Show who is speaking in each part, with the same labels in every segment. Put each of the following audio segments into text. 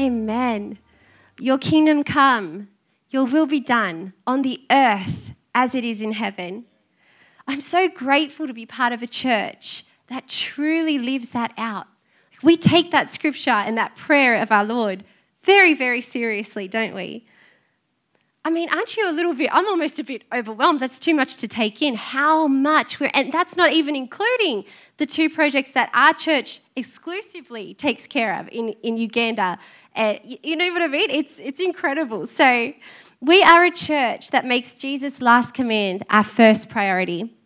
Speaker 1: Amen. Your kingdom come, your will be done on the earth as it is in heaven. I'm so grateful to be part of a church that truly lives that out. We take that scripture and that prayer of our Lord very, very seriously, don't we? I mean, aren't you a little bit? I'm almost a bit overwhelmed. That's too much to take in. How much we're, and that's not even including the two projects that our church exclusively takes care of in, in Uganda. Uh, you, you know what I mean? It's, it's incredible. So, we are a church that makes Jesus' last command our first priority.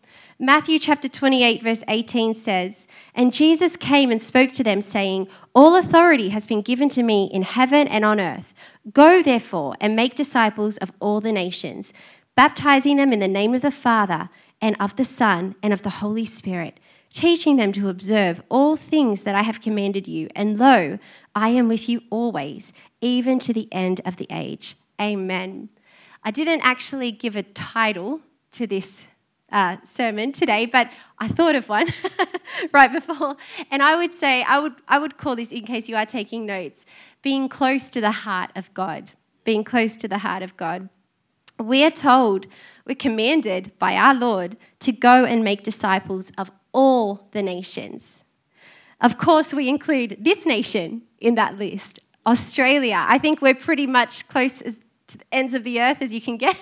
Speaker 1: Matthew chapter 28, verse 18 says, And Jesus came and spoke to them, saying, All authority has been given to me in heaven and on earth. Go, therefore, and make disciples of all the nations, baptizing them in the name of the Father, and of the Son, and of the Holy Spirit, teaching them to observe all things that I have commanded you. And lo, I am with you always, even to the end of the age. Amen. I didn't actually give a title to this uh, sermon today, but I thought of one right before, and I would say I would I would call this, in case you are taking notes, being close to the heart of God. Being close to the heart of God. We are told, we're commanded by our Lord to go and make disciples of all the nations. Of course, we include this nation in that list, Australia. I think we're pretty much close as to the ends of the earth as you can get.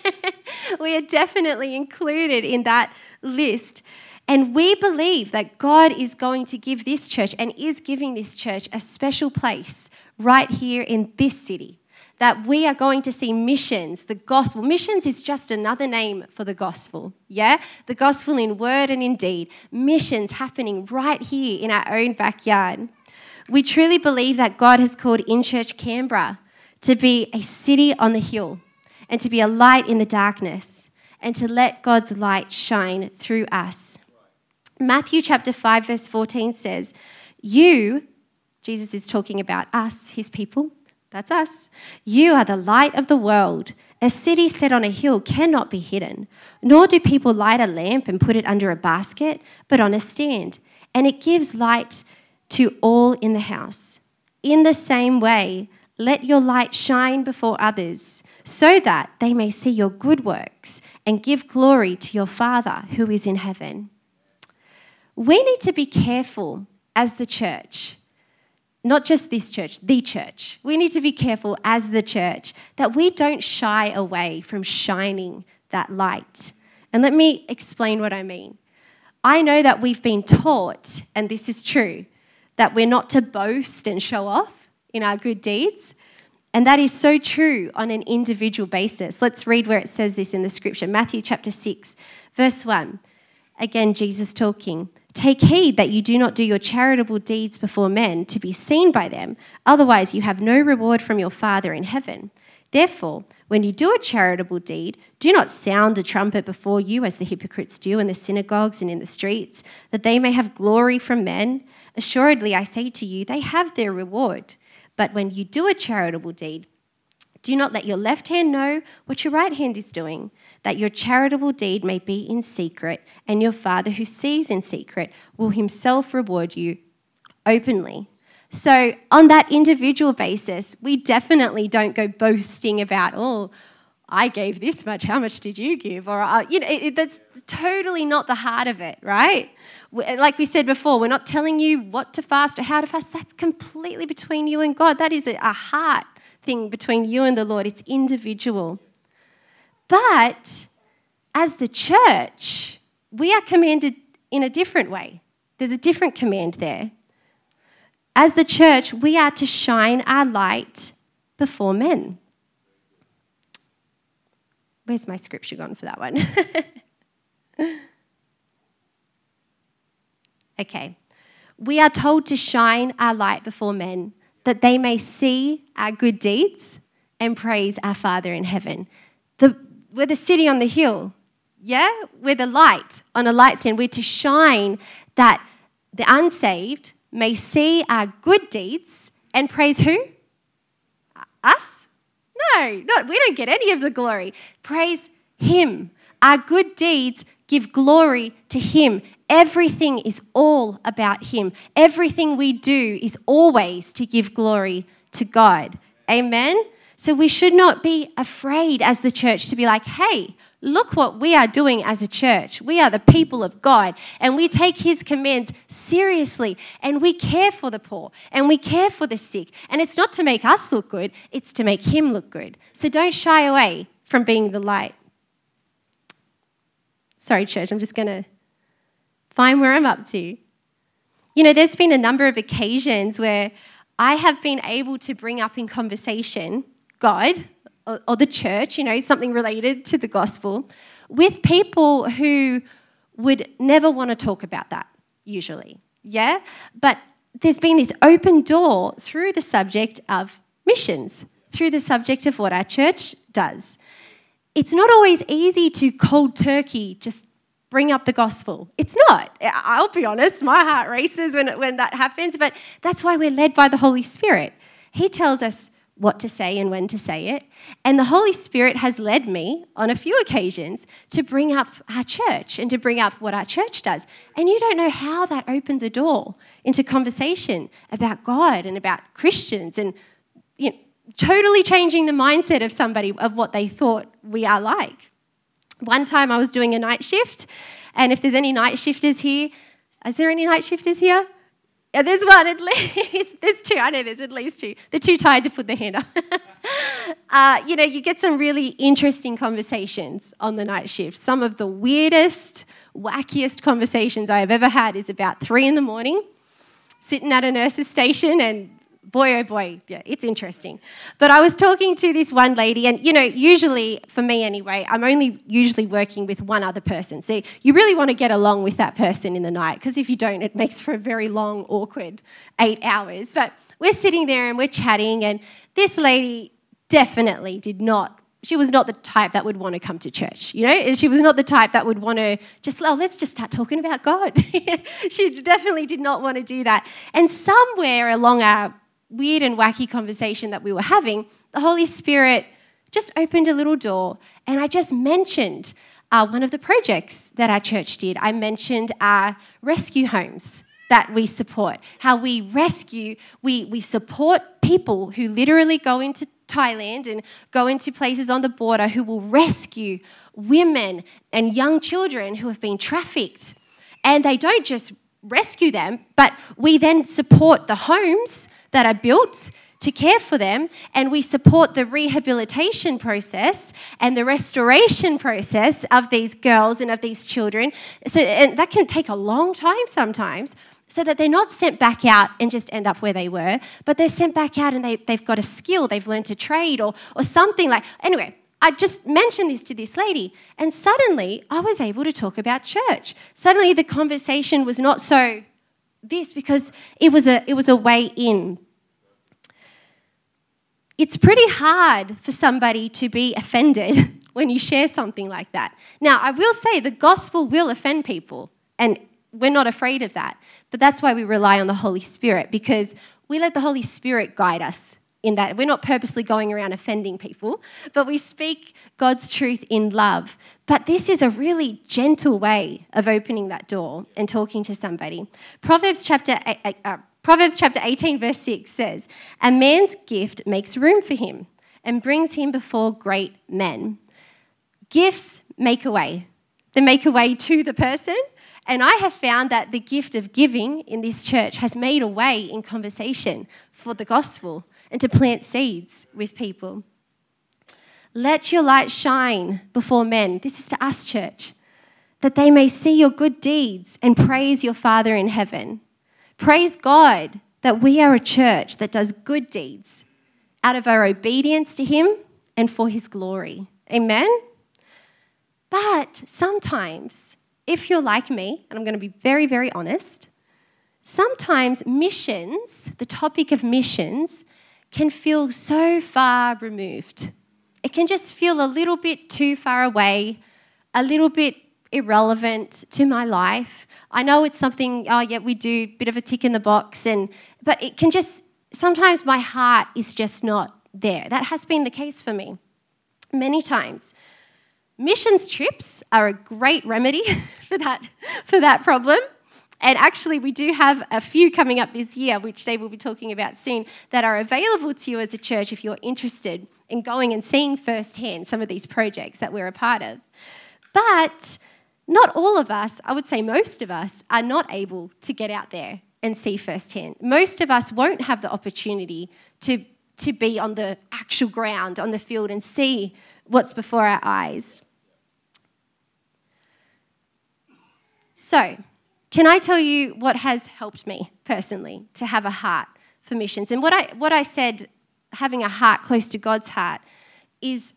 Speaker 1: we are definitely included in that list. And we believe that God is going to give this church and is giving this church a special place right here in this city. That we are going to see missions, the gospel. Missions is just another name for the gospel, yeah? The gospel in word and in deed. Missions happening right here in our own backyard. We truly believe that God has called In Church Canberra to be a city on the hill and to be a light in the darkness and to let God's light shine through us. Matthew chapter 5 verse 14 says, "You, Jesus is talking about us, his people, that's us. You are the light of the world. A city set on a hill cannot be hidden, nor do people light a lamp and put it under a basket, but on a stand, and it gives light to all in the house. In the same way, let your light shine before others, so that they may see your good works and give glory to your Father who is in heaven. We need to be careful as the church, not just this church, the church. We need to be careful as the church that we don't shy away from shining that light. And let me explain what I mean. I know that we've been taught, and this is true, that we're not to boast and show off in our good deeds. And that is so true on an individual basis. Let's read where it says this in the scripture Matthew chapter 6, verse 1. Again, Jesus talking. Take heed that you do not do your charitable deeds before men to be seen by them, otherwise, you have no reward from your Father in heaven. Therefore, when you do a charitable deed, do not sound a trumpet before you as the hypocrites do in the synagogues and in the streets, that they may have glory from men. Assuredly, I say to you, they have their reward. But when you do a charitable deed, do not let your left hand know what your right hand is doing, that your charitable deed may be in secret, and your Father who sees in secret will himself reward you openly. So, on that individual basis, we definitely don't go boasting about, oh, I gave this much, how much did you give? Or, uh, you know, it, it, that's totally not the heart of it, right? Like we said before, we're not telling you what to fast or how to fast. That's completely between you and God. That is a heart thing between you and the Lord, it's individual. But as the church, we are commanded in a different way. There's a different command there. As the church, we are to shine our light before men. Where's my scripture gone for that one? Okay. We are told to shine our light before men that they may see our good deeds and praise our Father in heaven. The, we're the city on the hill, yeah? We're the light on a light stand. We're to shine that the unsaved may see our good deeds and praise who? Us? No, not, we don't get any of the glory. Praise Him. Our good deeds give glory to Him. Everything is all about Him. Everything we do is always to give glory to God. Amen? So we should not be afraid as the church to be like, hey, look what we are doing as a church. We are the people of God and we take his commands seriously and we care for the poor and we care for the sick. And it's not to make us look good, it's to make him look good. So don't shy away from being the light. Sorry, church, I'm just going to find where I'm up to. You know, there's been a number of occasions where I have been able to bring up in conversation God or, or the church, you know, something related to the gospel, with people who would never want to talk about that, usually. Yeah? But there's been this open door through the subject of missions, through the subject of what our church does. It's not always easy to cold turkey just bring up the gospel. It's not. I'll be honest, my heart races when, when that happens, but that's why we're led by the Holy Spirit. He tells us what to say and when to say it. And the Holy Spirit has led me on a few occasions to bring up our church and to bring up what our church does. And you don't know how that opens a door into conversation about God and about Christians and you know, totally changing the mindset of somebody of what they thought we are like. One time I was doing a night shift, and if there's any night shifters here, is there any night shifters here? Yeah, there's one at least. there's two. I know there's at least two. They're too tired to put their hand up. uh, you know, you get some really interesting conversations on the night shift. Some of the weirdest, wackiest conversations I have ever had is about three in the morning, sitting at a nurse's station and boy, oh boy, yeah, it's interesting. But I was talking to this one lady, and you know, usually for me anyway, I'm only usually working with one other person. So you really want to get along with that person in the night, because if you don't, it makes for a very long, awkward eight hours. But we're sitting there and we're chatting, and this lady definitely did not. She was not the type that would want to come to church, you know? And she was not the type that would want to just, oh, let's just start talking about God. she definitely did not want to do that. And somewhere along our weird and wacky conversation that we were having, the Holy Spirit just opened a little door, and I just mentioned uh, one of the projects that our church did. I mentioned our rescue homes that we support, how we rescue, we, we support people who literally go into Thailand and go into places on the border who will rescue women and young children who have been trafficked. And they don't just rescue them, but we then support the homes that are built to care for them, and we support the rehabilitation process and the restoration process of these girls and of these children. So, and that can take a long time sometimes, so that they're not sent back out and just end up where they were, but they're sent back out and they, they've got a skill, they've learned a trade or, or something like. Anyway, I just mentioned this to this lady, and suddenly I was able to talk about church. Suddenly the conversation was not so this because it was a, it was a way in. It's pretty hard for somebody to be offended when you share something like that. Now, I will say the gospel will offend people, and we're not afraid of that. But that's why we rely on the Holy Spirit because we let the Holy Spirit guide us in that. We're not purposely going around offending people, but we speak God's truth in love. But this is a really gentle way of opening that door and talking to somebody. Proverbs chapter, uh, Proverbs chapter 18, verse 6 says, A man's gift makes room for him and brings him before great men. Gifts make a way, they make a way to the person. And I have found that the gift of giving in this church has made a way in conversation for the gospel and to plant seeds with people. Let your light shine before men. This is to us, church, that they may see your good deeds and praise your Father in heaven. Praise God that we are a church that does good deeds out of our obedience to Him and for His glory. Amen? But sometimes, if you're like me, and I'm going to be very, very honest, sometimes missions, the topic of missions, can feel so far removed. It can just feel a little bit too far away, a little bit irrelevant to my life. I know it's something, oh, yeah, we do a bit of a tick in the box, and, but it can just, sometimes my heart is just not there. That has been the case for me many times. Missions trips are a great remedy for that, for that problem. And actually, we do have a few coming up this year, which Dave will be talking about soon, that are available to you as a church if you're interested in going and seeing firsthand some of these projects that we're a part of. But not all of us, I would say most of us, are not able to get out there and see firsthand. Most of us won't have the opportunity to, to be on the actual ground, on the field, and see what's before our eyes. So, can I tell you what has helped me personally to have a heart for missions? And what I, what I said, having a heart close to God's heart, is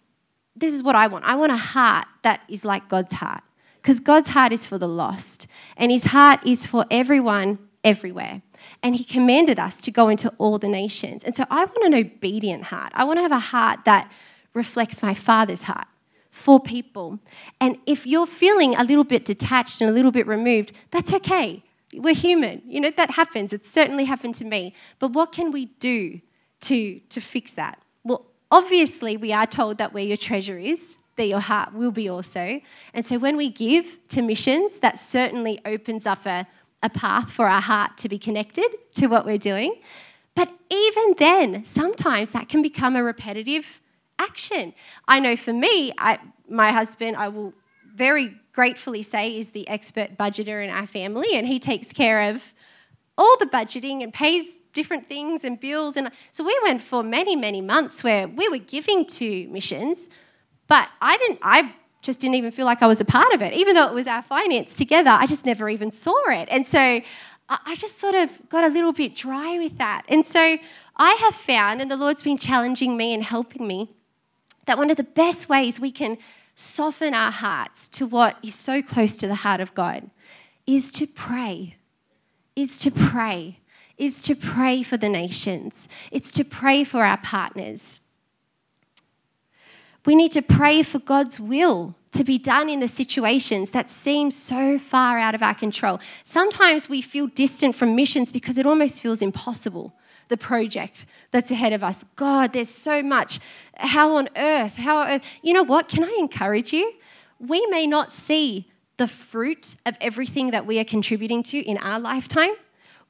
Speaker 1: this is what I want. I want a heart that is like God's heart. Because God's heart is for the lost, and His heart is for everyone everywhere. And He commanded us to go into all the nations. And so I want an obedient heart. I want to have a heart that reflects my Father's heart for people. And if you're feeling a little bit detached and a little bit removed, that's okay. We're human. You know, that happens. It certainly happened to me. But what can we do to, to fix that? Well, obviously, we are told that where your treasure is, there your heart will be also. And so when we give to missions, that certainly opens up a, a path for our heart to be connected to what we're doing. But even then, sometimes that can become a repetitive action. I know for me, I, my husband, I will very gratefully say, is the expert budgeter in our family, and he takes care of all the budgeting and pays different things and bills. And so we went for many, many months where we were giving to missions, but I didn't. I just didn't even feel like I was a part of it, even though it was our finance together. I just never even saw it, and so I just sort of got a little bit dry with that. And so I have found, and the Lord's been challenging me and helping me that one of the best ways we can soften our hearts to what is so close to the heart of God is to pray. Is to pray. Is to pray for the nations. It's to pray for our partners. We need to pray for God's will to be done in the situations that seem so far out of our control. Sometimes we feel distant from missions because it almost feels impossible the project that's ahead of us. God, there's so much. How on earth? How on earth? You know what? Can I encourage you? We may not see the fruit of everything that we are contributing to in our lifetime.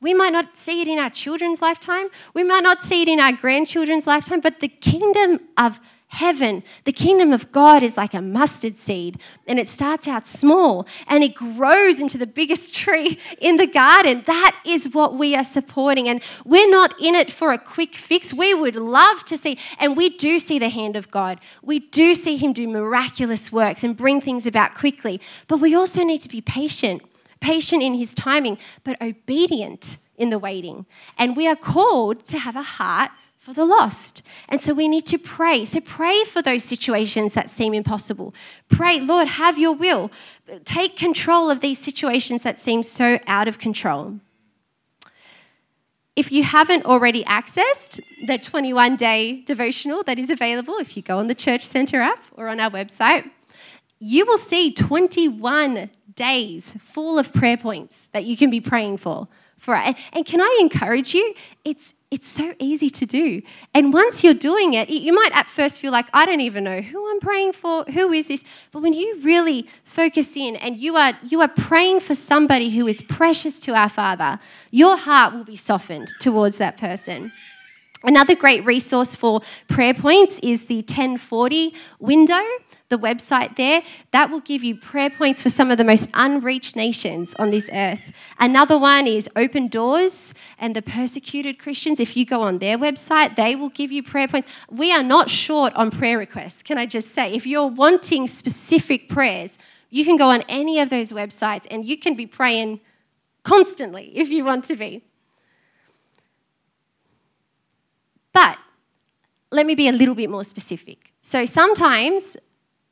Speaker 1: We might not see it in our children's lifetime. We might not see it in our grandchildren's lifetime, but the kingdom of heaven. The kingdom of God is like a mustard seed, and it starts out small and it grows into the biggest tree in the garden. That is what we are supporting. And we're not in it for a quick fix. We would love to see, and we do see the hand of God. We do see Him do miraculous works and bring things about quickly. But we also need to be patient, patient in His timing, but obedient in the waiting. And we are called to have a heart for the lost. And so we need to pray. So pray for those situations that seem impossible. Pray, Lord, have your will. Take control of these situations that seem so out of control. If you haven't already accessed the 21 day devotional that is available, if you go on the Church Centre app or on our website, you will see 21 days full of prayer points that you can be praying for. for and, and can I encourage you? It's it's so easy to do. And once you're doing it, you might at first feel like, I don't even know who I'm praying for, who is this? But when you really focus in and you are, you are praying for somebody who is precious to our Father, your heart will be softened towards that person. Another great resource for prayer points is the 1040 window the website there, that will give you prayer points for some of the most unreached nations on this earth. Another one is Open Doors and the persecuted Christians. If you go on their website, they will give you prayer points. We are not short on prayer requests, can I just say? If you're wanting specific prayers, you can go on any of those websites and you can be praying constantly if you want to be. But let me be a little bit more specific. So sometimes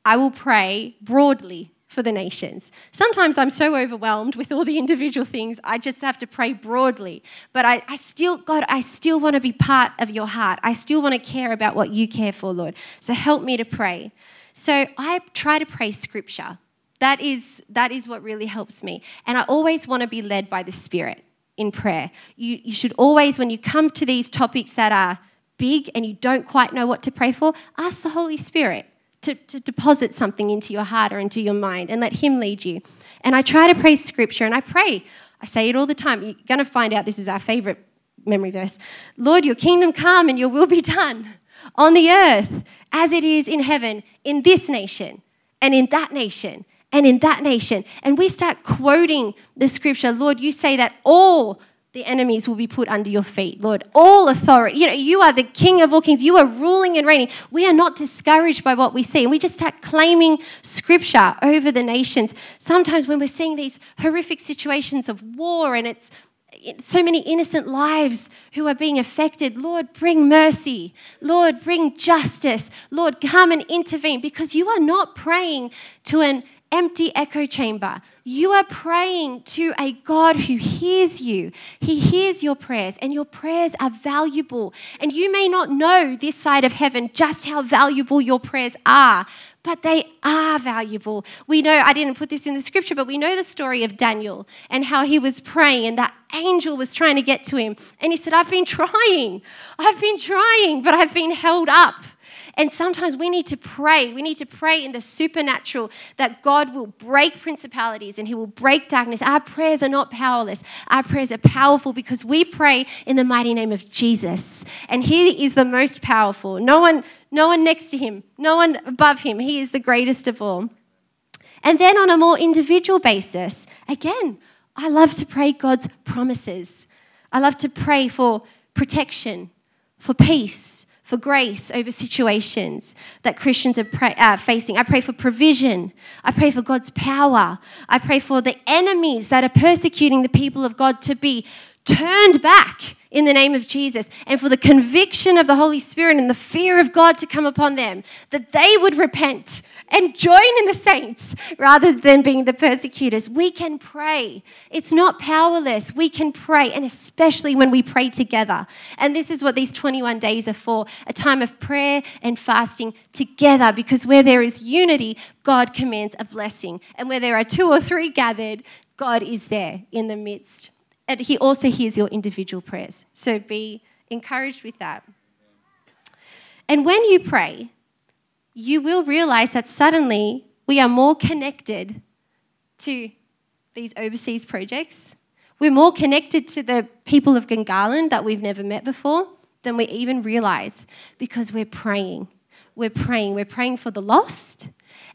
Speaker 1: I will pray broadly for the nations. Sometimes I'm so overwhelmed with all the individual things, I just have to pray broadly. But I, I still, God, I still want to be part of your heart. I still want to care about what you care for, Lord. So help me to pray. So I try to pray scripture. That is, that is what really helps me. And I always want to be led by the Spirit in prayer. You, you should always, when you come to these topics that are big and you don't quite know what to pray for, ask the Holy Spirit to, to deposit something into your heart or into your mind and let Him lead you. And I try to pray scripture and I pray. I say it all the time. You're going to find out this is our favorite memory verse. Lord, your kingdom come and your will be done on the earth as it is in heaven, in this nation and in that nation and in that nation. And we start quoting the scripture Lord, you say that all the enemies will be put under your feet, Lord. All authority. You know, you are the King of all kings. You are ruling and reigning. We are not discouraged by what we see. And we just start claiming scripture over the nations. Sometimes when we're seeing these horrific situations of war and it's so many innocent lives who are being affected. Lord, bring mercy. Lord, bring justice. Lord, come and intervene because you are not praying to an empty echo chamber. You are praying to a God who hears you. He hears your prayers, and your prayers are valuable. And you may not know this side of heaven just how valuable your prayers are, but they are valuable. We know, I didn't put this in the scripture, but we know the story of Daniel and how he was praying, and that angel was trying to get to him. And he said, I've been trying, I've been trying, but I've been held up. And sometimes we need to pray. We need to pray in the supernatural that God will break principalities and He will break darkness. Our prayers are not powerless, our prayers are powerful because we pray in the mighty name of Jesus. And He is the most powerful. No one, no one next to Him, no one above Him. He is the greatest of all. And then on a more individual basis, again, I love to pray God's promises. I love to pray for protection, for peace, for grace over situations that Christians are pray, uh, facing. I pray for provision. I pray for God's power. I pray for the enemies that are persecuting the people of God to be turned back in the name of Jesus and for the conviction of the Holy Spirit and the fear of God to come upon them, that they would repent and join in the saints rather than being the persecutors. We can pray. It's not powerless. We can pray, and especially when we pray together. And this is what these 21 days are for a time of prayer and fasting together, because where there is unity, God commands a blessing. And where there are two or three gathered, God is there in the midst. And He also hears your individual prayers. So be encouraged with that. And when you pray, you will realize that suddenly we are more connected to these overseas projects. We're more connected to the people of Gungahlin that we've never met before than we even realize because we're praying. We're praying. We're praying for the lost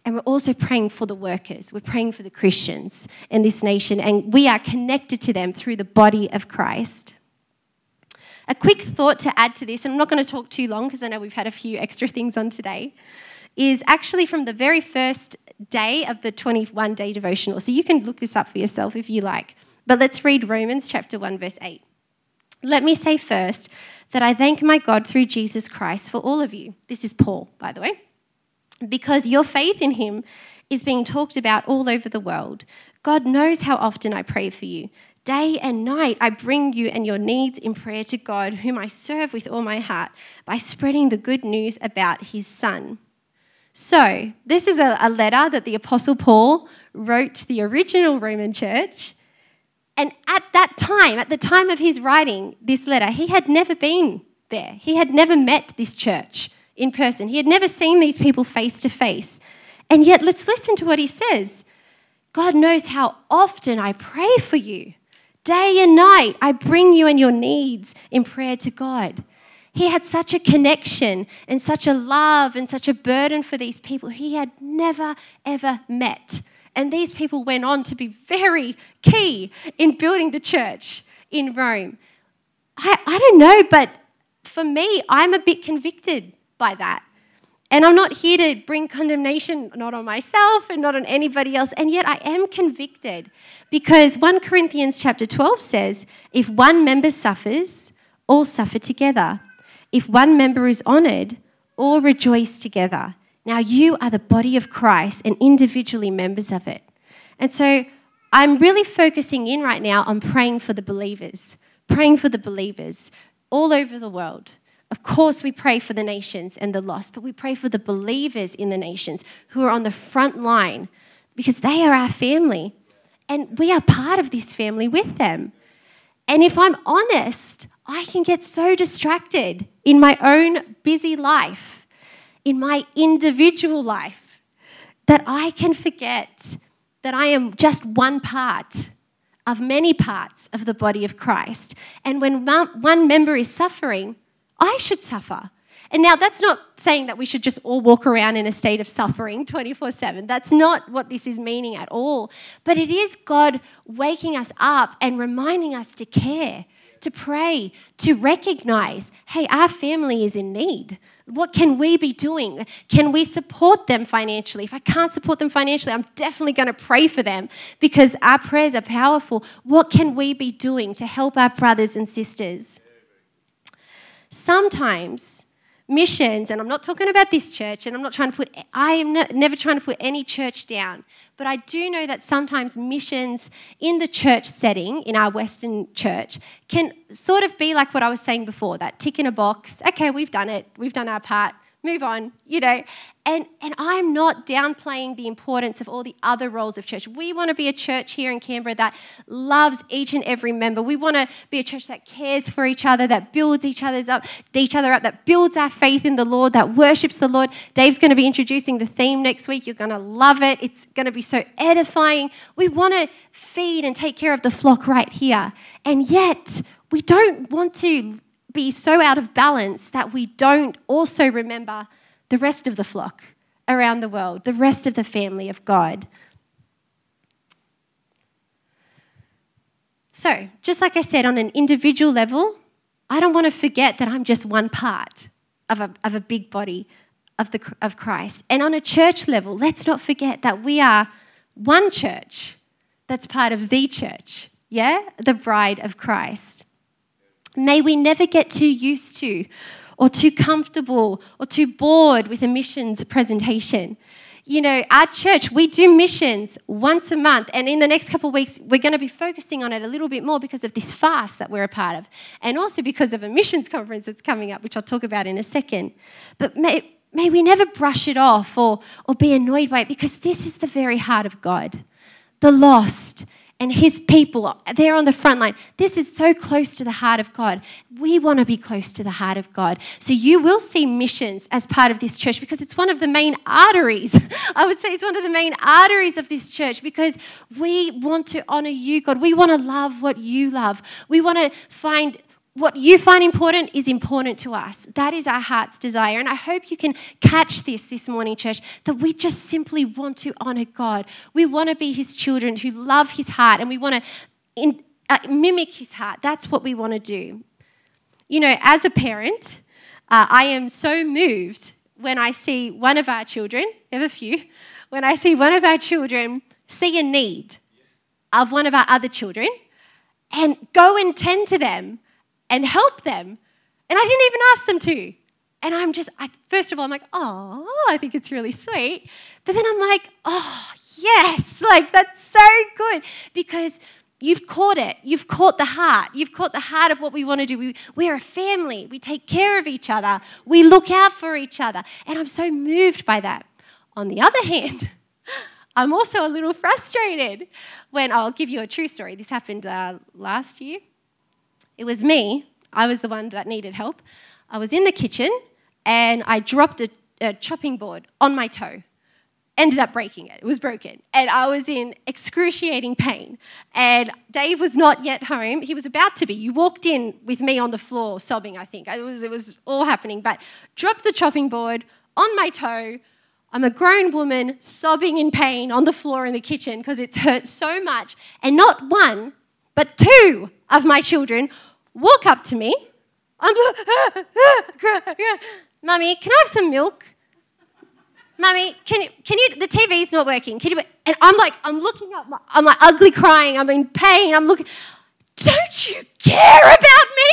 Speaker 1: and we're also praying for the workers. We're praying for the Christians in this nation and we are connected to them through the body of Christ. A quick thought to add to this, and I'm not going to talk too long because I know we've had a few extra things on today is actually from the very first day of the 21 day devotional. So you can look this up for yourself if you like. But let's read Romans chapter 1, verse 8. Let me say first that I thank my God through Jesus Christ for all of you. This is Paul, by the way, because your faith in him is being talked about all over the world. God knows how often I pray for you. Day and night, I bring you and your needs in prayer to God, whom I serve with all my heart by spreading the good news about his Son. So, this is a, a letter that the Apostle Paul wrote to the original Roman church. And at that time, at the time of his writing this letter, he had never been there. He had never met this church in person. He had never seen these people face to face. And yet, let's listen to what he says God knows how often I pray for you. Day and night, I bring you and your needs in prayer to God. He had such a connection and such a love and such a burden for these people he had never, ever met. And these people went on to be very key in building the church in Rome. I, I don't know, but for me, I'm a bit convicted by that. And I'm not here to bring condemnation not on myself and not on anybody else, and yet I am convicted because 1 Corinthians chapter 12 says, if one member suffers, all suffer together. If one member is honored, all rejoice together. Now you are the body of Christ and individually members of it. And so I'm really focusing in right now on praying for the believers, praying for the believers all over the world. Of course, we pray for the nations and the lost, but we pray for the believers in the nations who are on the front line because they are our family and we are part of this family with them. And if I'm honest, I can get so distracted in my own busy life, in my individual life, that I can forget that I am just one part, of many parts of the body of Christ. And when one member is suffering, I should suffer. And now that's not saying that we should just all walk around in a state of suffering 24 7. That's not what this is meaning at all. But it is God waking us up and reminding us to care, to pray, to recognize hey, our family is in need. What can we be doing? Can we support them financially? If I can't support them financially, I'm definitely going to pray for them because our prayers are powerful. What can we be doing to help our brothers and sisters? Sometimes missions, and I'm not talking about this church, and I'm not trying to put, I am ne- never trying to put any church down, but I do know that sometimes missions in the church setting, in our Western church, can sort of be like what I was saying before that tick in a box, okay, we've done it, we've done our part, move on, you know. And, and I'm not downplaying the importance of all the other roles of church. We want to be a church here in Canberra that loves each and every member. We want to be a church that cares for each other, that builds each other's up, each other up, that builds our faith in the Lord, that worships the Lord. Dave's going to be introducing the theme next week. You're going to love it. It's going to be so edifying. We want to feed and take care of the flock right here. And yet, we don't want to be so out of balance that we don't also remember the rest of the flock around the world, the rest of the family of God. So, just like I said, on an individual level, I don't want to forget that I'm just one part of a, of a big body of, the, of Christ. And on a church level, let's not forget that we are one church that's part of the church, yeah? The bride of Christ. May we never get too used to or too comfortable or too bored with a missions presentation. You know, our church, we do missions once a month, and in the next couple of weeks, we're going to be focusing on it a little bit more because of this fast that we're a part of, and also because of a missions conference that's coming up, which I'll talk about in a second. But may, may we never brush it off or, or be annoyed by it because this is the very heart of God. The lost, and his people, they're on the front line. This is so close to the heart of God. We want to be close to the heart of God. So you will see missions as part of this church because it's one of the main arteries. I would say it's one of the main arteries of this church because we want to honor you, God. We want to love what you love. We want to find what you find important is important to us. That is our heart's desire. And I hope you can catch this this morning, church, that we just simply want to honor God. We want to be His children who love His heart and we want to in, uh, mimic His heart. That's what we want to do. You know, as a parent, uh, I am so moved when I see one of our children, we have a few, when I see one of our children see a need of one of our other children and go and tend to them and help them. And I didn't even ask them to. And I'm just, I, first of all, I'm like, oh, I think it's really sweet. But then I'm like, oh, yes, like that's so good because you've caught it. You've caught the heart. You've caught the heart of what we want to do. We, we're a family. We take care of each other. We look out for each other. And I'm so moved by that. On the other hand, I'm also a little frustrated when I'll give you a true story. This happened uh, last year. It was me. I was the one that needed help. I was in the kitchen and I dropped a, a chopping board on my toe. Ended up breaking it. It was broken. And I was in excruciating pain. And Dave was not yet home. He was about to be. You walked in with me on the floor sobbing, I think. It was, it was all happening. But dropped the chopping board on my toe. I'm a grown woman sobbing in pain on the floor in the kitchen because it's hurt so much. And not one, but two of my children walk up to me. I'm Mummy, can I have some milk? Mummy, can you, can you, the TV's not working. Can you, and I'm like, I'm looking up, I'm like ugly crying, I'm in pain, I'm looking, don't you care about me?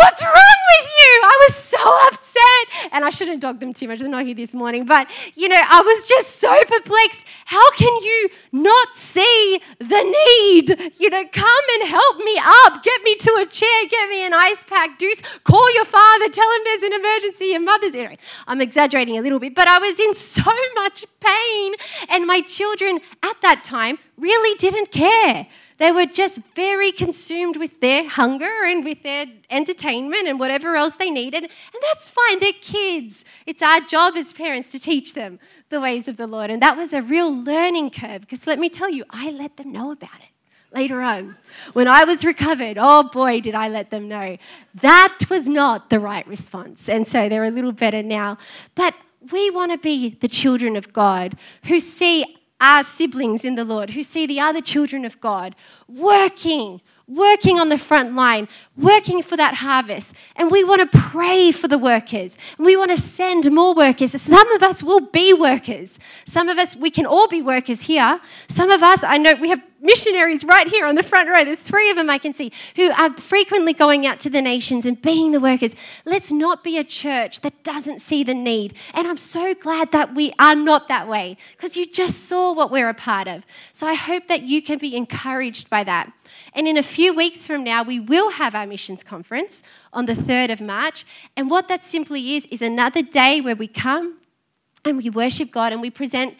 Speaker 1: What's wrong with you? I was so upset. And I shouldn't dog them too much. They're not here this morning. But, you know, I was just so perplexed. How can you not see the need? You know, come and help me up. Get me to a chair. Get me an ice pack. Do, call your father. Tell him there's an emergency. Your mother's. Anyway, I'm exaggerating a little bit. But I was in so much pain. And my children at that time really didn't care. They were just very consumed with their hunger and with their entertainment and whatever else they needed. And that's fine, they're kids. It's our job as parents to teach them the ways of the Lord. And that was a real learning curve because let me tell you, I let them know about it. later on. When I was recovered, oh boy, did I let them know. That was not the right response. And so they're a little better now. But we want to be the children of God who see our siblings in the Lord, who see the other children of God working, working on the front line, working for that harvest. And we want to pray for the workers. We want to send more workers. Some of us will be workers. Some of us, we can all be workers here. Some of us, I know we have missionaries right here on the front row. There's three of them I can see who are frequently going out to the nations and being the workers. Let's not be a church that doesn't see the need. And I'm so glad that we are not that way because you just saw what we're a part of. So I hope that you can be encouraged by that. And in a few weeks from now, we will have our missions conference on the 3rd of March. And what that simply is, is another day where we come and we worship God and we present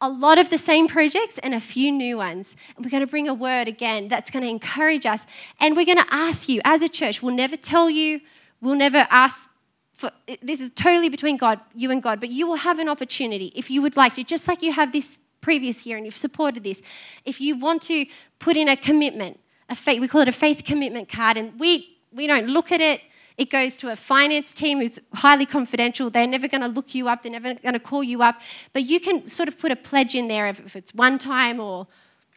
Speaker 1: a lot of the same projects and a few new ones. And we're going to bring a word again that's going to encourage us. And we're going to ask you, as a church, we'll never tell you, we'll never ask for, this is totally between God, you and God, but you will have an opportunity if you would like to, just like you have this previous year and you've supported this. If you want to put in a commitment, a faith, we call it a faith commitment card, and we, we don't look at it it goes to a finance team who's highly confidential. They're never going to look you up, they're never going to call you up. But you can sort of put a pledge in there if it's one time or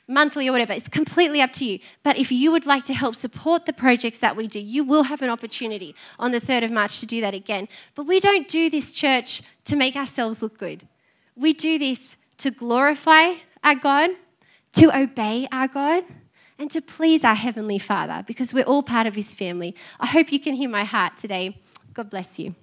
Speaker 1: monthly or whatever. It's completely up to you. But if you would like to help support the projects that we do, you will have an opportunity on the 3rd of March to do that again. But we don't do this, church, to make ourselves look good. We do this to glorify our God, to obey our God, and to please our Heavenly Father because we're all part of His family. I hope you can hear my heart today. God bless you.